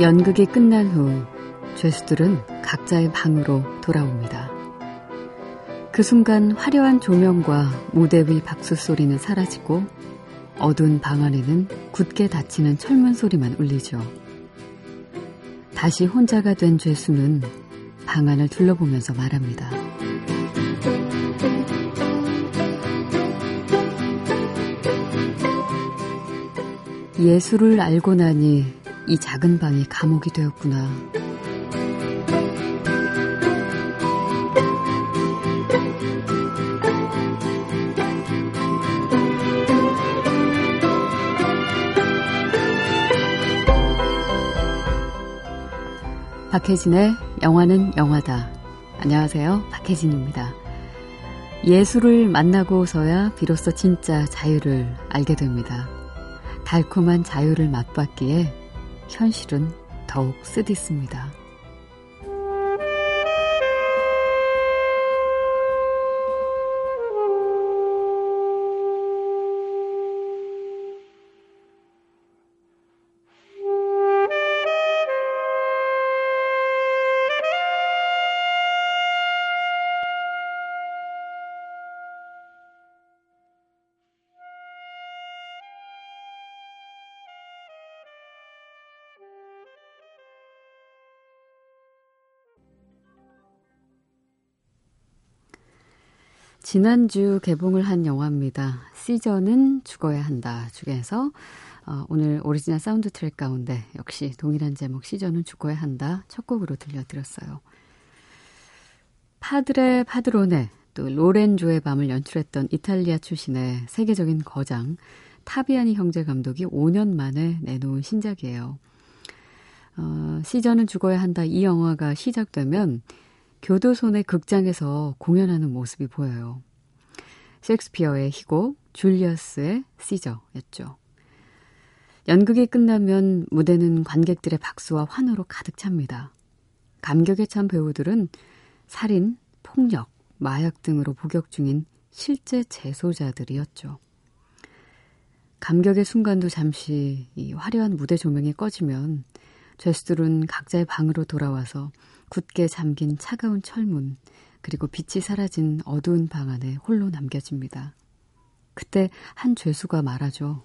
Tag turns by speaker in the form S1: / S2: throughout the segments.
S1: 연극이 끝난 후 죄수들은 각자의 방으로 돌아옵니다. 그 순간 화려한 조명과 무대 위 박수 소리는 사라지고 어두운 방 안에는 굳게 닫히는 철문 소리만 울리죠. 다시 혼자가 된 죄수는 방 안을 둘러보면서 말합니다. 예수를 알고 나니 이 작은 방이 감옥이 되었구나. 박혜진의 영화는 영화다. 안녕하세요. 박혜진입니다. 예수를 만나고서야 비로소 진짜 자유를 알게 됩니다. 달콤한 자유를 맛봤기에 현실은 더욱 쓰디습니다. 지난주 개봉을 한 영화입니다. 시저는 죽어야 한다 중에서 어, 오늘 오리지널 사운드 트랙 가운데 역시 동일한 제목 시저는 죽어야 한다 첫 곡으로 들려드렸어요. Padre Padrone 또 로렌조의 밤을 연출했던 이탈리아 출신의 세계적인 거장 타비아니 형제 감독이 5년 만에 내놓은 신작이에요. 어, 시저는 죽어야 한다 이 영화가 시작되면 교도소 내 극장에서 공연하는 모습이 보여요. 셰익스피어의 희곡, 줄리어스의 시저였죠. 연극이 끝나면 무대는 관객들의 박수와 환호로 가득 찹니다. 감격에 찬 배우들은 살인, 폭력, 마약 등으로 복역 중인 실제 재소자들이었죠. 감격의 순간도 잠시 이 화려한 무대 조명이 꺼지면 죄수들은 각자의 방으로 돌아와서 굳게 잠긴 차가운 철문, 그리고 빛이 사라진 어두운 방 안에 홀로 남겨집니다. 그때 한 죄수가 말하죠.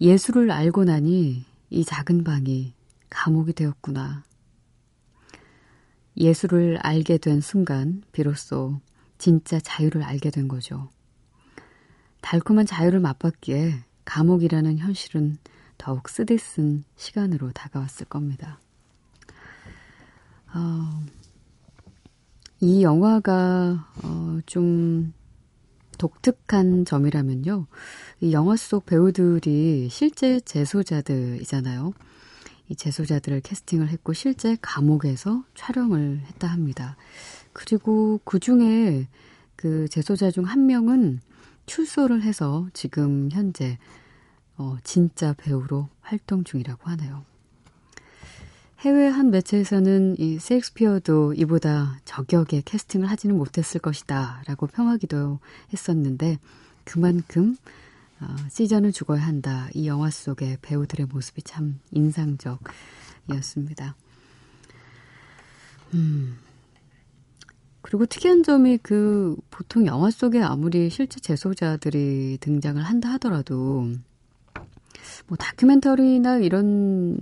S1: 예수를 알고 나니 이 작은 방이 감옥이 되었구나. 예수를 알게 된 순간 비로소 진짜 자유를 알게 된 거죠. 달콤한 자유를 맛봤기에 감옥이라는 현실은 더욱 쓰디쓴 시간으로 다가왔을 겁니다. 어, 이 영화가 어, 좀 독특한 점이라면요. 이 영화 속 배우들이 실제 재소자들이잖아요. 이 재소자들을 캐스팅을 했고 실제 감옥에서 촬영을 했다 합니다. 그리고 그 중에 그 재소자 중 한 명은 출소를 해서 지금 현재 어, 진짜 배우로 활동 중이라고 하네요. 해외 한 매체에서는 이 셰익스피어도 이보다 저격의 캐스팅을 하지는 못했을 것이다 라고 평하기도 했었는데 그만큼 어, 시전은 죽어야 한다. 이 영화 속의 배우들의 모습이 참 인상적이었습니다. 음. 그리고 특이한 점이 그 보통 영화 속에 아무리 실제 재소자들이 등장을 한다 하더라도 뭐 다큐멘터리나 이런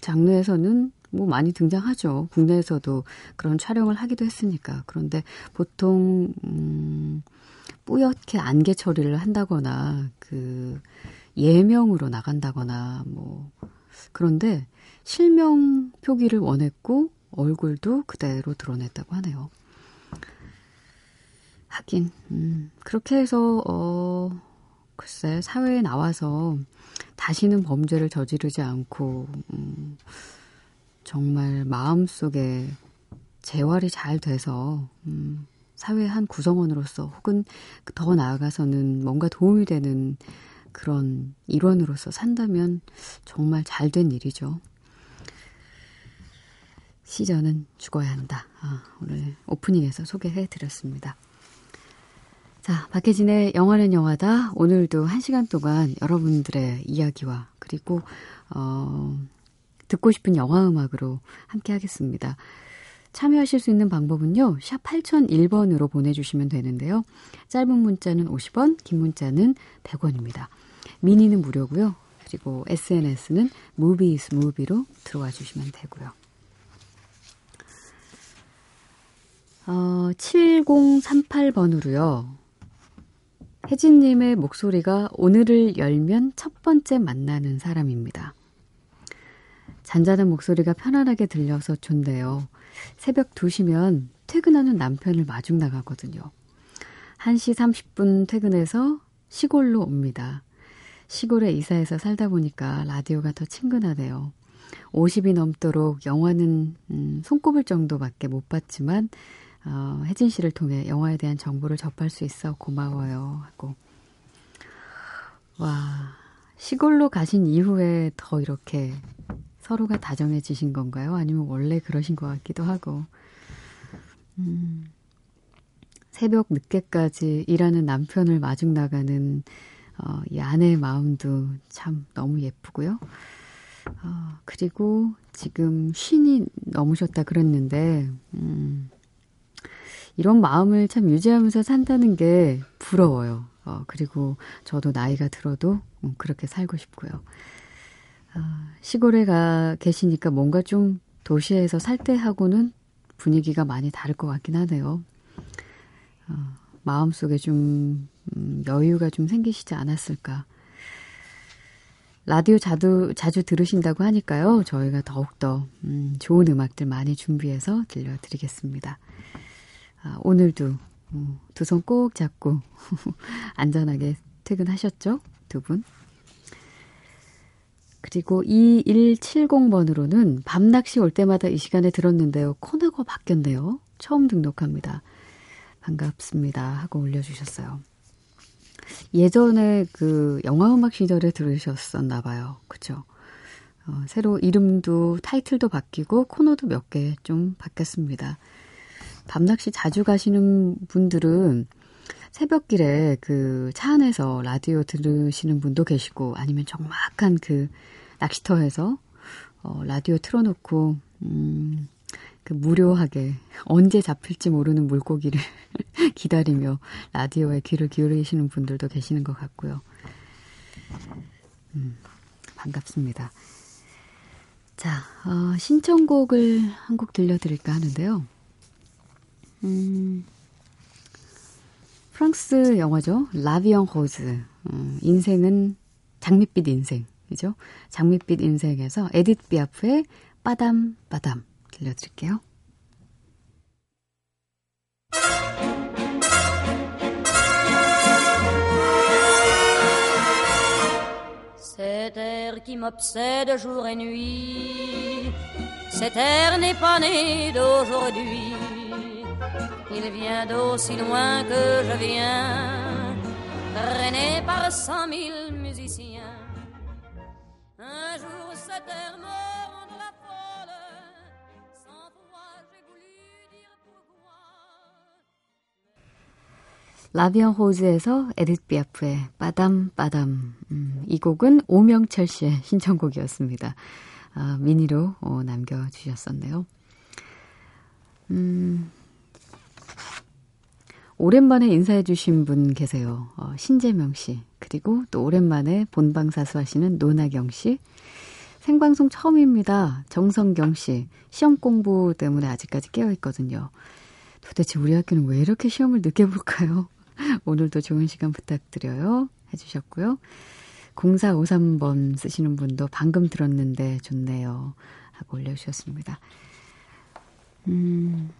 S1: 장르에서는 뭐 많이 등장하죠. 국내에서도 그런 촬영을 하기도 했으니까. 그런데 보통 음 뿌옇게 안개 처리를 한다거나 그 예명으로 나간다거나 뭐 그런데 실명 표기를 원했고 얼굴도 그대로 드러냈다고 하네요. 하긴 음 그렇게 해서 어 글쎄 사회에 나와서 다시는 범죄를 저지르지 않고 음, 정말 마음속에 재활이 잘 돼서 음, 사회의 한 구성원으로서 혹은 더 나아가서는 뭔가 도움이 되는 그런 일원으로서 산다면 정말 잘 된 일이죠. 시전은 죽어야 한다. 아, 오늘 오프닝에서 소개해 드렸습니다. 자, 박혜진의 영화는 영화다. 오늘도 한 시간 동안 여러분들의 이야기와 그리고, 어, 듣고 싶은 영화 음악으로 함께 하겠습니다. 참여하실 수 있는 방법은요. 샵 8001번으로 보내주시면 되는데요. 짧은 문자는 50원, 긴 문자는 100원입니다. 미니는 무료고요. 그리고 SNS는 무비스 무비로 들어와 주시면 되고요. 어, 7038번으로요. 혜진님의 목소리가 오늘을 열면 첫 번째 만나는 사람입니다. 잔잔한 목소리가 편안하게 들려서 좋네요. 새벽 2시면 퇴근하는 남편을 마중 나가거든요. 1시 30분 퇴근해서 시골로 옵니다. 시골에 이사해서 살다 보니까 라디오가 더 친근하네요. 50이 넘도록 영화는 음, 손꼽을 정도밖에 못 봤지만 어, 혜진 씨를 통해 영화에 대한 정보를 접할 수 있어 고마워요. 하고. 와, 시골로 가신 이후에 더 이렇게 서로가 다정해지신 건가요? 아니면 원래 그러신 것 같기도 하고. 음, 새벽 늦게까지 일하는 남편을 마중 나가는 어, 이 아내의 마음도 참 너무 예쁘고요. 어, 그리고 지금 쉰이 넘으셨다 그랬는데, 음, 이런 마음을 참 유지하면서 산다는 게 부러워요. 어, 그리고 저도 나이가 들어도 음, 그렇게 살고 싶고요. 어, 시골에 가 계시니까 뭔가 좀 도시에서 살 때하고는 분위기가 많이 다를 것 같긴 하네요. 어, 마음속에 좀 음, 여유가 좀 생기시지 않았을까. 라디오 자주, 자주 들으신다고 하니까요. 저희가 더욱더 음, 좋은 음악들 많이 준비해서 들려드리겠습니다. 아, 오늘도 어, 두손 꼭 잡고 안전하게 퇴근하셨죠? 두 분. 그리고 2170번으로는 밤낚시 올 때마다 이 시간에 들었는데요. 코너가 바뀌었네요. 처음 등록합니다. 반갑습니다. 하고 올려주셨어요. 예전에 그 영화음악 시절에 들으셨었나 봐요. 그쵸? 어, 새로 이름도 타이틀도 바뀌고 코너도 몇 개 좀 바뀌었습니다. 밤낚시 자주 가시는 분들은 새벽길에 그 차 안에서 라디오 들으시는 분도 계시고 아니면 정막한 그 낚시터에서 어, 라디오 틀어놓고 음, 그 무료하게 언제 잡힐지 모르는 물고기를 기다리며 라디오에 귀를 기울이시는 분들도 계시는 것 같고요. 음, 반갑습니다. 자, 어, 신청곡을 한 곡 들려드릴까 하는데요. 음, 프랑스 영화죠. 라비앙 호즈. 음, 인생은 장밋빛 인생 이죠. 장밋빛 인생에서 에디트 비아프의 빠담 빠담 들려드릴게요. Il vient d'aussi loin que je viens, traîné par cent mille musiciens. Un jour cette terre me rendra folle, sans foi j'ai voulu dire pourquoi. 라비앙 호즈에서 에디트 비아프의 빠담 빠담 음, 이 곡은 오명철 씨의 신청곡이었습니다. 아, 미니로 어, 남겨주셨었네요. 음, 오랜만에 인사해주신 분 계세요. 어, 신재명 씨. 그리고 또 오랜만에 본방사수 하시는 노나경 씨. 생방송 처음입니다. 정성경 씨. 시험 공부 때문에 아직까지 깨어있거든요. 도대체 우리 학교는 왜 이렇게 시험을 늦게 볼까요? 오늘도 좋은 시간 부탁드려요. 해주셨고요. 0453번 쓰시는 분도 방금 들었는데 좋네요. 하고 올려주셨습니다. 음,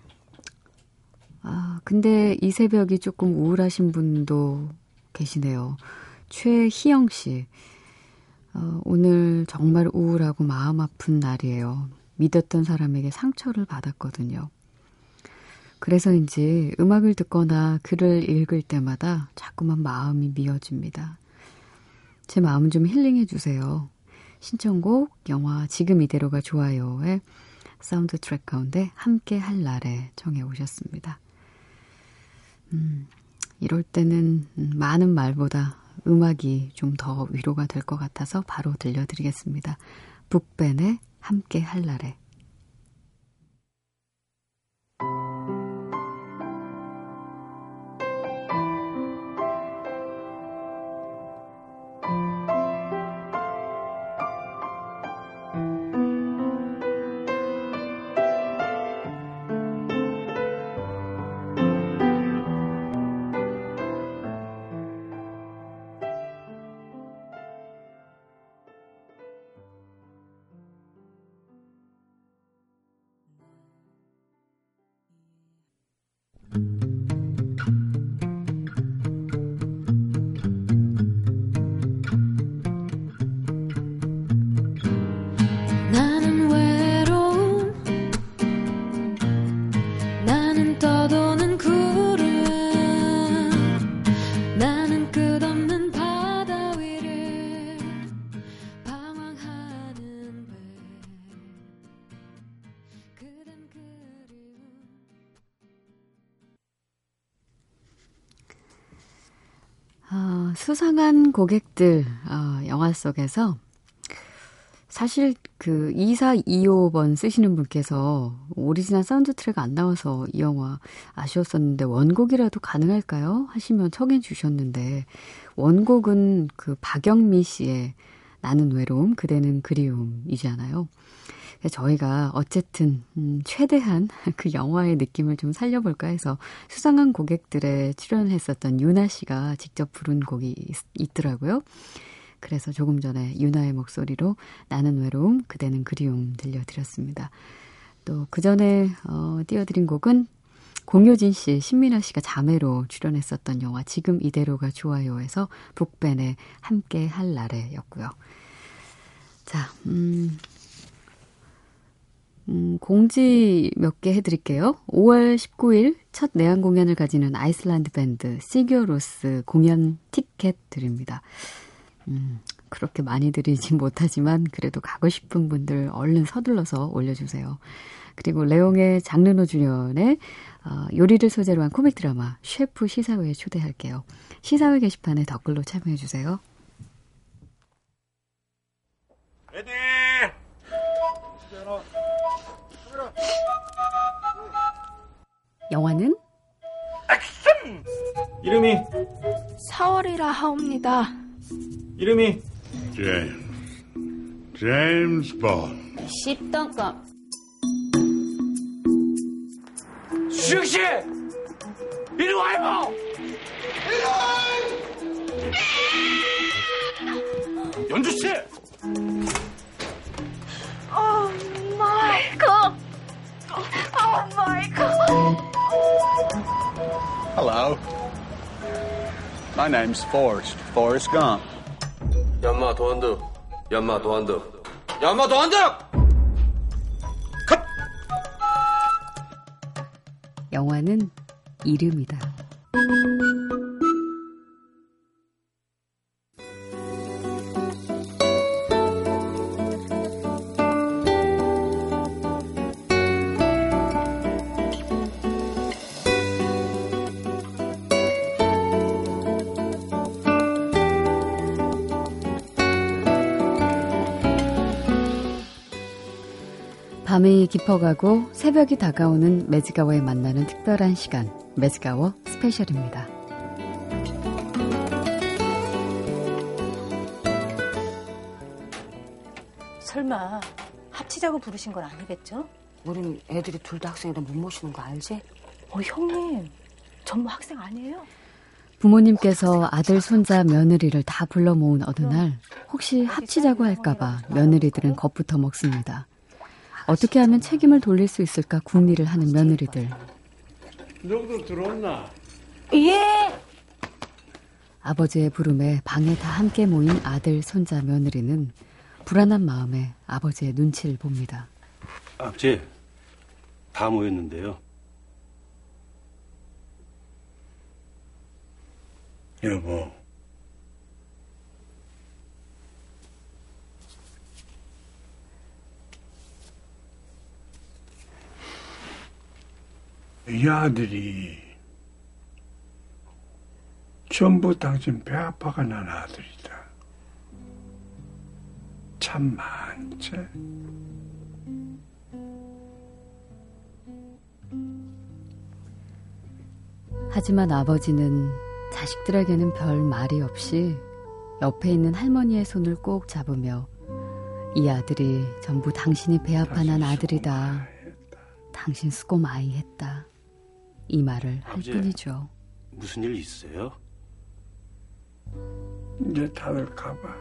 S1: 아, 근데 이 새벽이 조금 우울하신 분도 계시네요. 최희영 씨. 어, 오늘 정말 우울하고 마음 아픈 날이에요. 믿었던 사람에게 상처를 받았거든요. 그래서인지 음악을 듣거나 글을 읽을 때마다 자꾸만 마음이 미어집니다. 제 마음 좀 힐링해 주세요. 신청곡 영화 지금 이대로가 좋아요의 사운드 트랙 가운데 함께 할 날에 정해 오셨습니다. 음, 이럴 때는 많은 말보다 음악이 좀 더 위로가 될 것 같아서 바로 들려드리겠습니다. 북벤의 함께 할 날에 수상한 고객들, 어, 영화 속에서 사실 그 2425번 쓰시는 분께서 오리지널 사운드 트랙 안 나와서 이 영화 아쉬웠었는데 원곡이라도 가능할까요? 하시며 청해 주셨는데 원곡은 그 박영미 씨의 나는 외로움, 그대는 그리움이잖아요. 저희가 어쨌든 음, 최대한 그 영화의 느낌을 좀 살려볼까 해서 수상한 고객들에 출연했었던 유나 씨가 직접 부른 곡이 있, 더라고요 그래서 조금 전에 유나의 목소리로 나는 외로움, 그대는 그리움 들려드렸습니다. 또 그 전에 어, 띄워드린 곡은 공효진 씨, 신민아 씨가 자매로 출연했었던 영화 지금 이대로가 좋아요에서 북벤의 함께 할 날에였고요. 자, 음, 음, 공지 몇 개 해드릴게요. 5월 19일 첫 내한 공연을 가지는 아이슬란드 밴드 시겨로스 공연 티켓 드립니다. 음, 그렇게 많이 드리진 못하지만 그래도 가고 싶은 분들 얼른 서둘러서 올려주세요. 그리고 레옹의 장르노 주연의 어, 요리를 소재로 한 코믹 드라마 셰프 시사회에 초대할게요. 시사회 게시판에 댓글로 참여해주세요. 레디! 영화는 액션!
S2: 이름이
S3: 4월이라 하옵니다.
S2: 이름이
S4: 제임스 제임스 본
S3: 10등급
S2: 수영 씨! 이리 와요! 연주 씨!
S5: Hello. My name's Forrest. Forrest Gump.
S6: 연마 도안드. 연마 도안드. 연마 도안드! 컷!
S1: 영화는 이름이다. 깊어가고 새벽이 다가오는 매즈가워에 만나는 특별한 시간, 매즈가워 스페셜입니다.
S7: 설마 합치자고 부르신 건 아니겠죠?
S8: 우린 애들이 둘 다 학생이라 못 모시는 거 알지?
S7: 어, 형님. 전뭐 학생 아니에요?
S1: 부모님께서 아들, 손자, 며느리를 다 불러 모은 어느 날 혹시 합치자고 할까봐 며느리들은 겁부터 먹습니다. 어떻게 하면 책임을 돌릴 수 있을까 궁리를 하는 며느리들.
S4: 누구도 들어왔나?
S7: 예!
S1: 아버지의 부름에 방에 다 함께 모인 아들, 손자, 며느리는 불안한 마음에 아버지의 눈치를 봅니다.
S9: 아버지, 다 모였는데요.
S4: 여보, 이 아들이 전부 당신 배 아파가 난 아들이다. 참 많지.
S1: 하지만 아버지는 자식들에게는 별 말이 없이 옆에 있는 할머니의 손을 꼭 잡으며 이 아들이 전부 당신이 배 아파 난 아들이다. 당신 수고 많이 했다. 이 말을 할
S9: 아버지.
S1: 뿐이죠.
S9: 무슨 일 있어요?
S4: 이제 다들 가봐.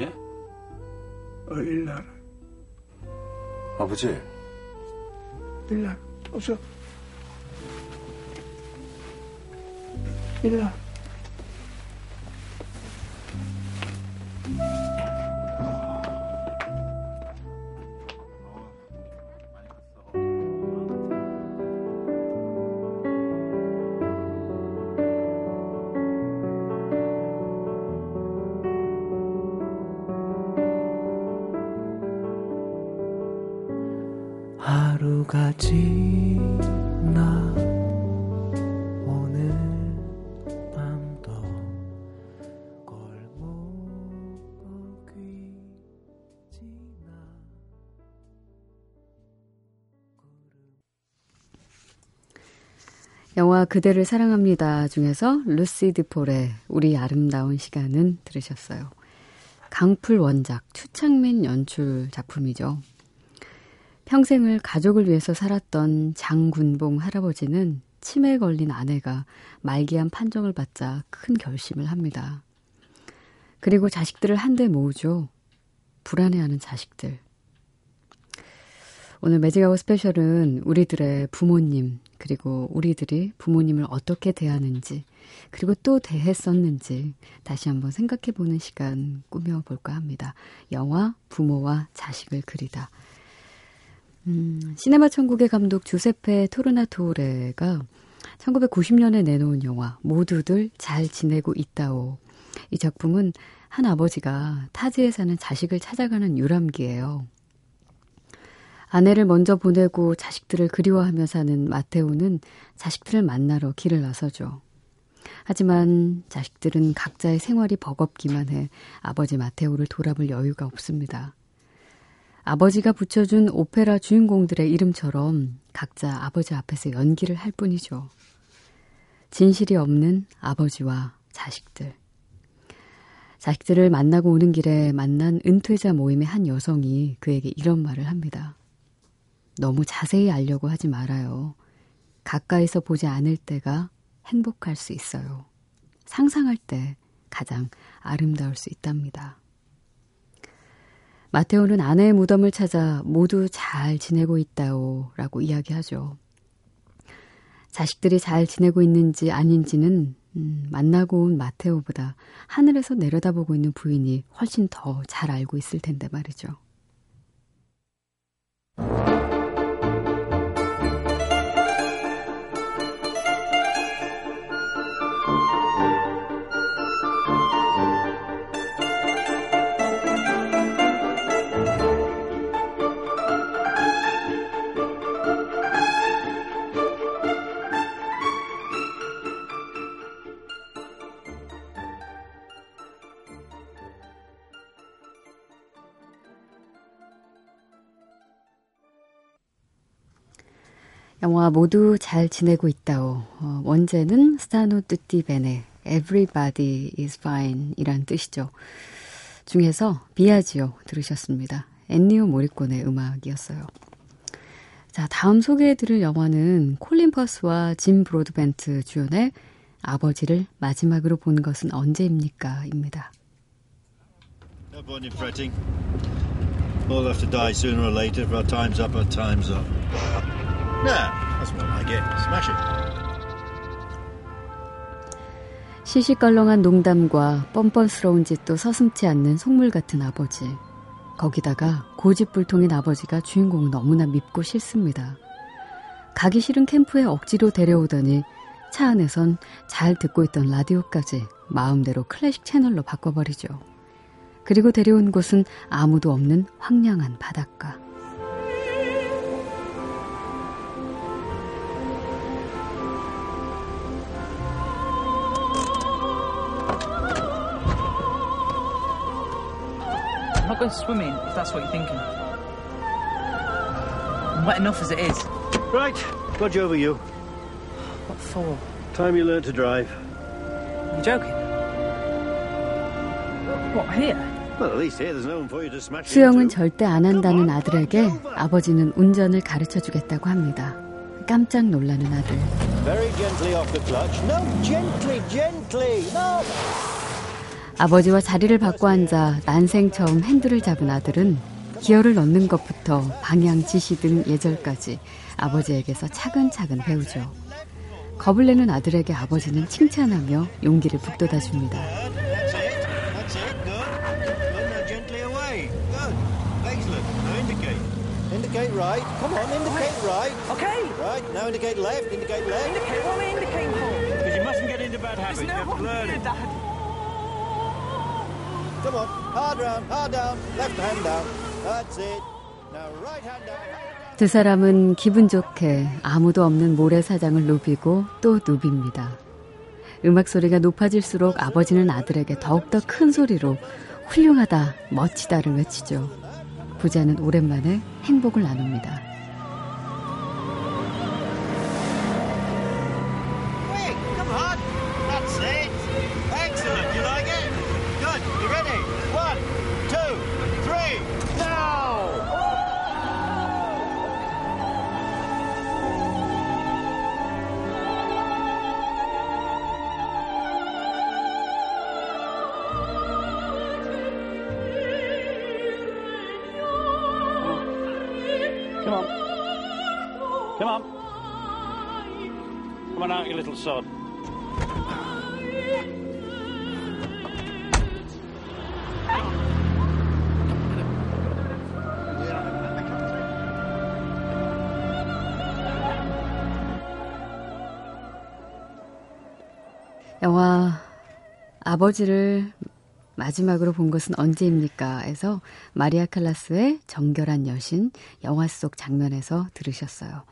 S9: 예?
S4: 어, 일날,
S5: 아버지,
S4: 일날, 어서. 일날.
S1: 영화 그대를 사랑합니다 중에서 루시 드 폴의 우리 아름다운 시간은 들으셨어요. 강풀 원작, 추창민 연출 작품이죠. 평생을 가족을 위해서 살았던 장군봉 할아버지는 치매에 걸린 아내가 말기암 판정을 받자 큰 결심을 합니다. 그리고 자식들을 한데 모으죠. 불안해하는 자식들. 오늘 매직아웃 스페셜은 우리들의 부모님, 그리고 우리들이 부모님을 어떻게 대하는지, 그리고 또 대했었는지 다시 한번 생각해보는 시간 꾸며볼까 합니다. 영화 부모와 자식을 그리다. 음, 시네마 천국의 감독 주세페 토르나토레가 1990년에 내놓은 영화 모두들 잘 지내고 있다오. 이 작품은 한 아버지가 타지에 사는 자식을 찾아가는 유람기예요. 아내를 먼저 보내고 자식들을 그리워하며 사는 마테오는 자식들을 만나러 길을 나서죠. 하지만 자식들은 각자의 생활이 버겁기만 해 아버지 마테오를 돌아볼 여유가 없습니다. 아버지가 붙여준 오페라 주인공들의 이름처럼 각자 아버지 앞에서 연기를 할 뿐이죠. 진실이 없는 아버지와 자식들. 자식들을 만나고 오는 길에 만난 은퇴자 모임의 한 여성이 그에게 이런 말을 합니다. 너무 자세히 알려고 하지 말아요. 가까이서 보지 않을 때가 행복할 수 있어요. 상상할 때 가장 아름다울 수 있답니다. 마테오는 아내의 무덤을 찾아 모두 잘 지내고 있다오 라고 이야기하죠. 자식들이 잘 지내고 있는지 아닌지는 음, 만나고 온 마테오보다 하늘에서 내려다보고 있는 부인이 훨씬 더 잘 알고 있을 텐데 말이죠. 영화 모두 잘 지내고 있다오. 어, 원제는 Stanno tutti bene, Everybody is fine 이란 뜻이죠. 중에서 Viaggio 들으셨습니다. 엔니오 모리콘의 음악이었어요. 자, 다음 소개해드릴 영화는 콜린 퍼스와 짐 브로드벤트 주연의 아버지를 마지막으로 본 것은 언제입니까? 입니다.
S10: No It.
S1: 시시껄렁한 농담과 뻔뻔스러운 짓도 서슴지 않는 속물 같은 아버지. 거기다가 고집불통인 아버지가 주인공을 너무나 밉고 싫습니다. 가기 싫은 캠프에 억지로 데려오더니 차 안에선 잘 듣고 있던 라디오까지 마음대로 클래식 채널로 바꿔버리죠. 그리고 데려온 곳은 아무도 없는 황량한 바닷가.
S11: Not going swimming, if that's what you're thinking. I'm wet enough as it is.
S10: Right, Budge over you.
S11: What for?
S10: Time you learn to drive.
S11: You joking? What, here?
S10: Well, at least here there's no one for you to smash
S1: 수영은. 절대 안 한다는 아들에게 아버지는 운전을 가르쳐 주겠다고 합니다. 깜짝 놀라는 아들.
S10: Very gently off the clutch. No, gently, gently. No.
S1: 아버지와 자리를 바꿔 앉아 난생 처음 핸들을 잡은 아들은 기어를 넣는 것부터 방향 지시 등 예절까지 아버지에게서 차근차근 배우죠. 겁을 내는 아들에게 아버지는 칭찬하며 용기를 북돋아 줍니다.
S10: That's it. That's it. Good. Good. Now gently away. Good. Excellent. Now indicate. Indicate right. Come on, indicate right.
S11: Okay.
S10: Right. Now indicate left. Indicate left.
S11: Indicate what am I indicating for?
S10: Because you mustn't get into bad
S11: There's
S10: habits. You
S11: no
S10: have to
S11: one
S10: learn
S11: here,
S10: it.
S11: Dad.
S10: Come on. Hard round. Hard down. Left hand down. That's it. Now right hand down.
S1: 두 사람은 기분 좋게 아무도 없는 모래사장을 누비고 또 누빕니다. 음악 소리가 높아질수록 아버지는 아들에게 더욱더 큰 소리로 훌륭하다, 멋지다를 외치죠. 부자는 오랜만에 행복을 나눕니다.
S10: Come on.
S5: Come on out, you little sod.
S1: 영화 아버지를 마지막으로 본 것은 언제입니까? 에서 마리아 칼라스의 정결한 여신 영화 속 장면에서 들으셨어요.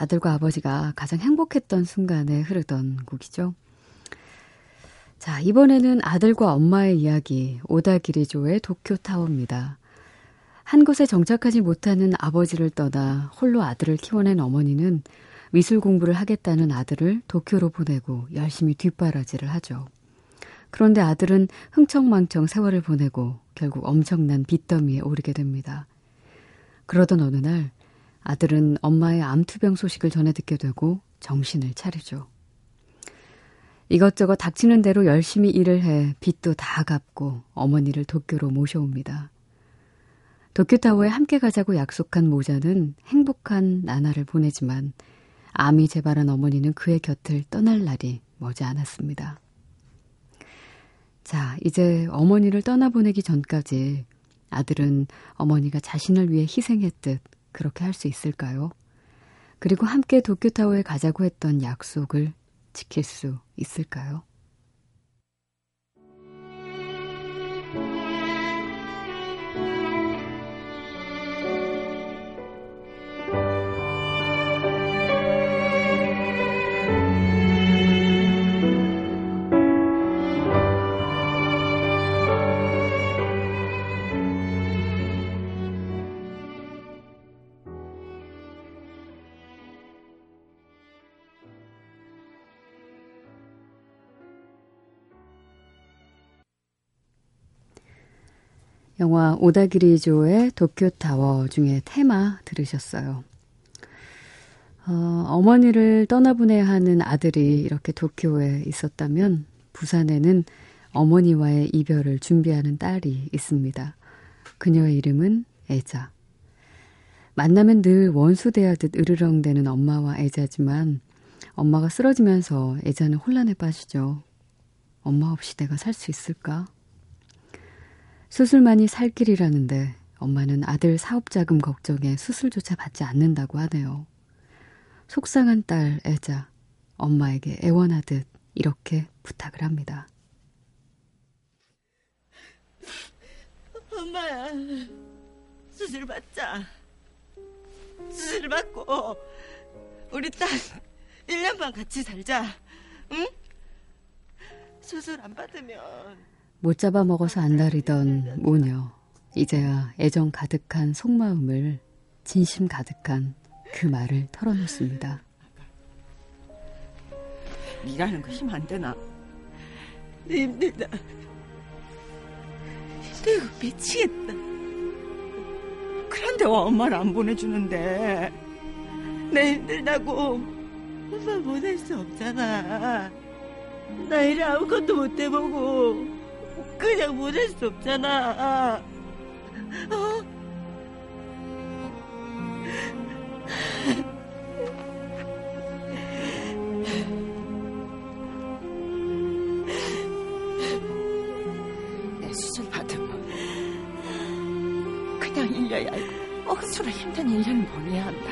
S1: 아들과 아버지가 가장 행복했던 순간에 흐르던 곡이죠. 자, 이번에는 아들과 엄마의 이야기, 오다기리조의 도쿄타워입니다. 한 곳에 정착하지 못하는 아버지를 떠나 홀로 아들을 키워낸 어머니는 미술 공부를 하겠다는 아들을 도쿄로 보내고 열심히 뒷바라지를 하죠. 그런데 아들은 흥청망청 세월을 보내고 결국 엄청난 빚더미에 오르게 됩니다. 그러던 어느 날 아들은 엄마의 암투병 소식을 전해 듣게 되고 정신을 차리죠. 이것저것 닥치는 대로 열심히 일을 해 빚도 다 갚고 어머니를 도쿄로 모셔옵니다. 도쿄타워에 함께 가자고 약속한 모자는 행복한 나날을 보내지만 암이 재발한 어머니는 그의 곁을 떠날 날이 머지 않았습니다. 자, 이제 어머니를 떠나보내기 전까지 아들은 어머니가 자신을 위해 희생했듯 그렇게 할 수 있을까요? 그리고 함께 도쿄타워에 가자고 했던 약속을 지킬 수 있을까요? 영화 오다기리조의 도쿄타워 중에 테마 들으셨어요. 어, 어머니를 떠나보내야 하는 아들이 이렇게 도쿄에 있었다면 부산에는 어머니와의 이별을 준비하는 딸이 있습니다. 그녀의 이름은 애자. 만나면 늘 원수대하듯 으르렁대는 엄마와 애자지만 엄마가 쓰러지면서 애자는 혼란에 빠지죠. 엄마 없이 내가 살 수 있을까? 수술만이 살 길이라는데 엄마는 아들 사업자금 걱정에 수술조차 받지 않는다고 하네요. 속상한 딸 애자, 엄마에게 애원하듯 이렇게 부탁을 합니다.
S12: 엄마야, 수술 받자. 수술 받고 우리 딸 1년만 같이 살자. 응? 수술 안 받으면
S1: 못 잡아먹어서 안달이던 모녀. 이제야 애정 가득한 속마음을 진심 가득한 그 말을 털어놓습니다.
S12: 일하는 거 힘 안 되나? 내 힘들다. 힘들고 미치겠다. 그런데 왜 엄마를 안 보내주는데? 내 힘들다고 엄마 보낼 수 없잖아. 나 일을 아무것도 못 해보고 그냥 보낼 수 없잖아. 어? 내 수술 받으면 그냥 일려야 알고 억수로 힘든 일은 보내야 한다.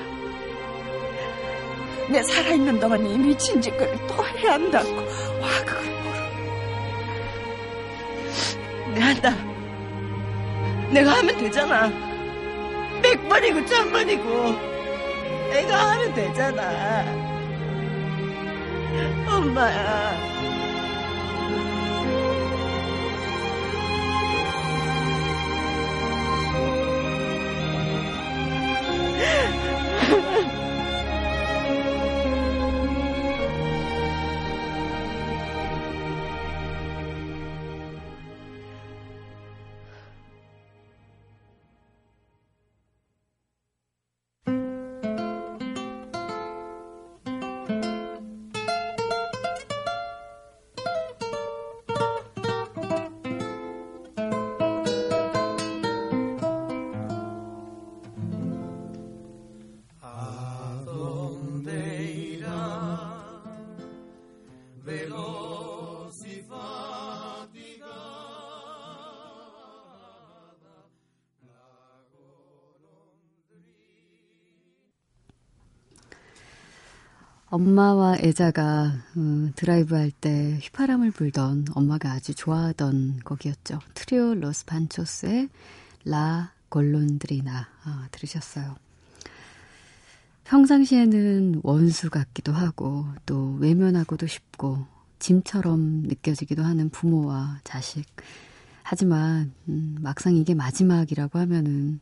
S12: 내 살아있는 동안 이 미친 짓거리를 또 해야 한다고 와 그걸 내가 한다. 내가 하면 되잖아. 백 번이고 천 번이고. 내가 하면 되잖아. 엄마야
S1: 엄마와 애자가 음, 드라이브할 때 휘파람을 불던 엄마가 아주 좋아하던 곡이었죠. 트리오 로스 판초스의 라 골론드리나 아, 들으셨어요. 평상시에는 원수 같기도 하고 또 외면하고도 싶고 짐처럼 느껴지기도 하는 부모와 자식. 하지만 음, 막상 이게 마지막이라고 하면은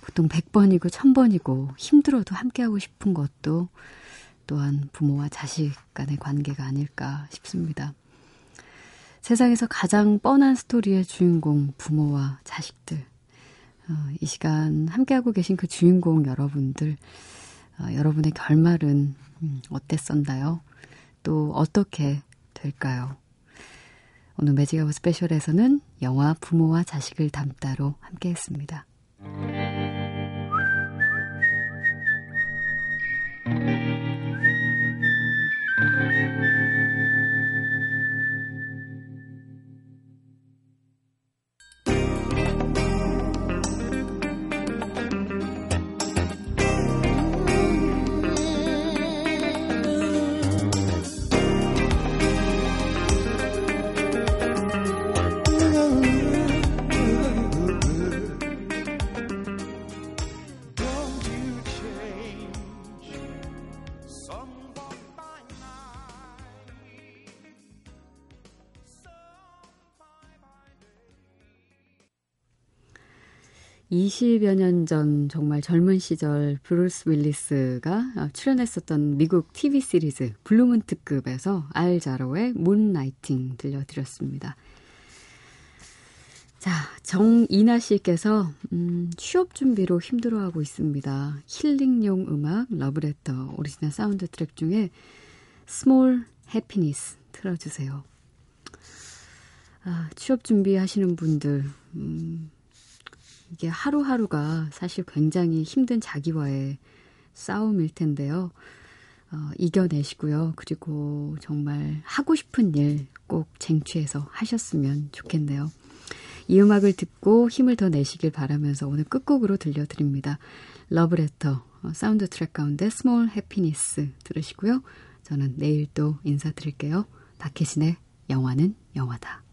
S1: 보통 100번이고 1000번이고 힘들어도 함께하고 싶은 것도 또한 부모와 자식 간의 관계가 아닐까 싶습니다. 세상에서 가장 뻔한 스토리의 주인공 부모와 자식들. 어, 이 시간 함께하고 계신 그 주인공 여러분들, 어, 여러분의 결말은 음, 어땠었나요? 또 어떻게 될까요? 오늘 매직아웃 스페셜에서는 영화 부모와 자식을 담다로 함께했습니다. (20여 년 전) 정말 젊은 시절 브루스 윌리스가 출연했었던 미국 TV 시리즈 블루문 특급에서 알 자로의 Moonlighting 들려드렸습니다. 자, 정이나 씨께서 음, 취업 준비로 힘들어하고 있습니다. 힐링용 음악 러브레터 오리지널 사운드 트랙 중에 Small Happiness 틀어주세요. 아, 취업 준비하시는 분들 음, 이게 하루하루가 사실 굉장히 힘든 자기와의 싸움일 텐데요. 어, 이겨내시고요. 그리고 정말 하고 싶은 일 꼭 쟁취해서 하셨으면 좋겠네요. 이 음악을 듣고 힘을 더 내시길 바라면서 오늘 끝곡으로 들려드립니다. 러브레터 어, 사운드 트랙 가운데 Small Happiness 들으시고요. 저는 내일 또 인사드릴게요. 박혜신의 영화는 영화다.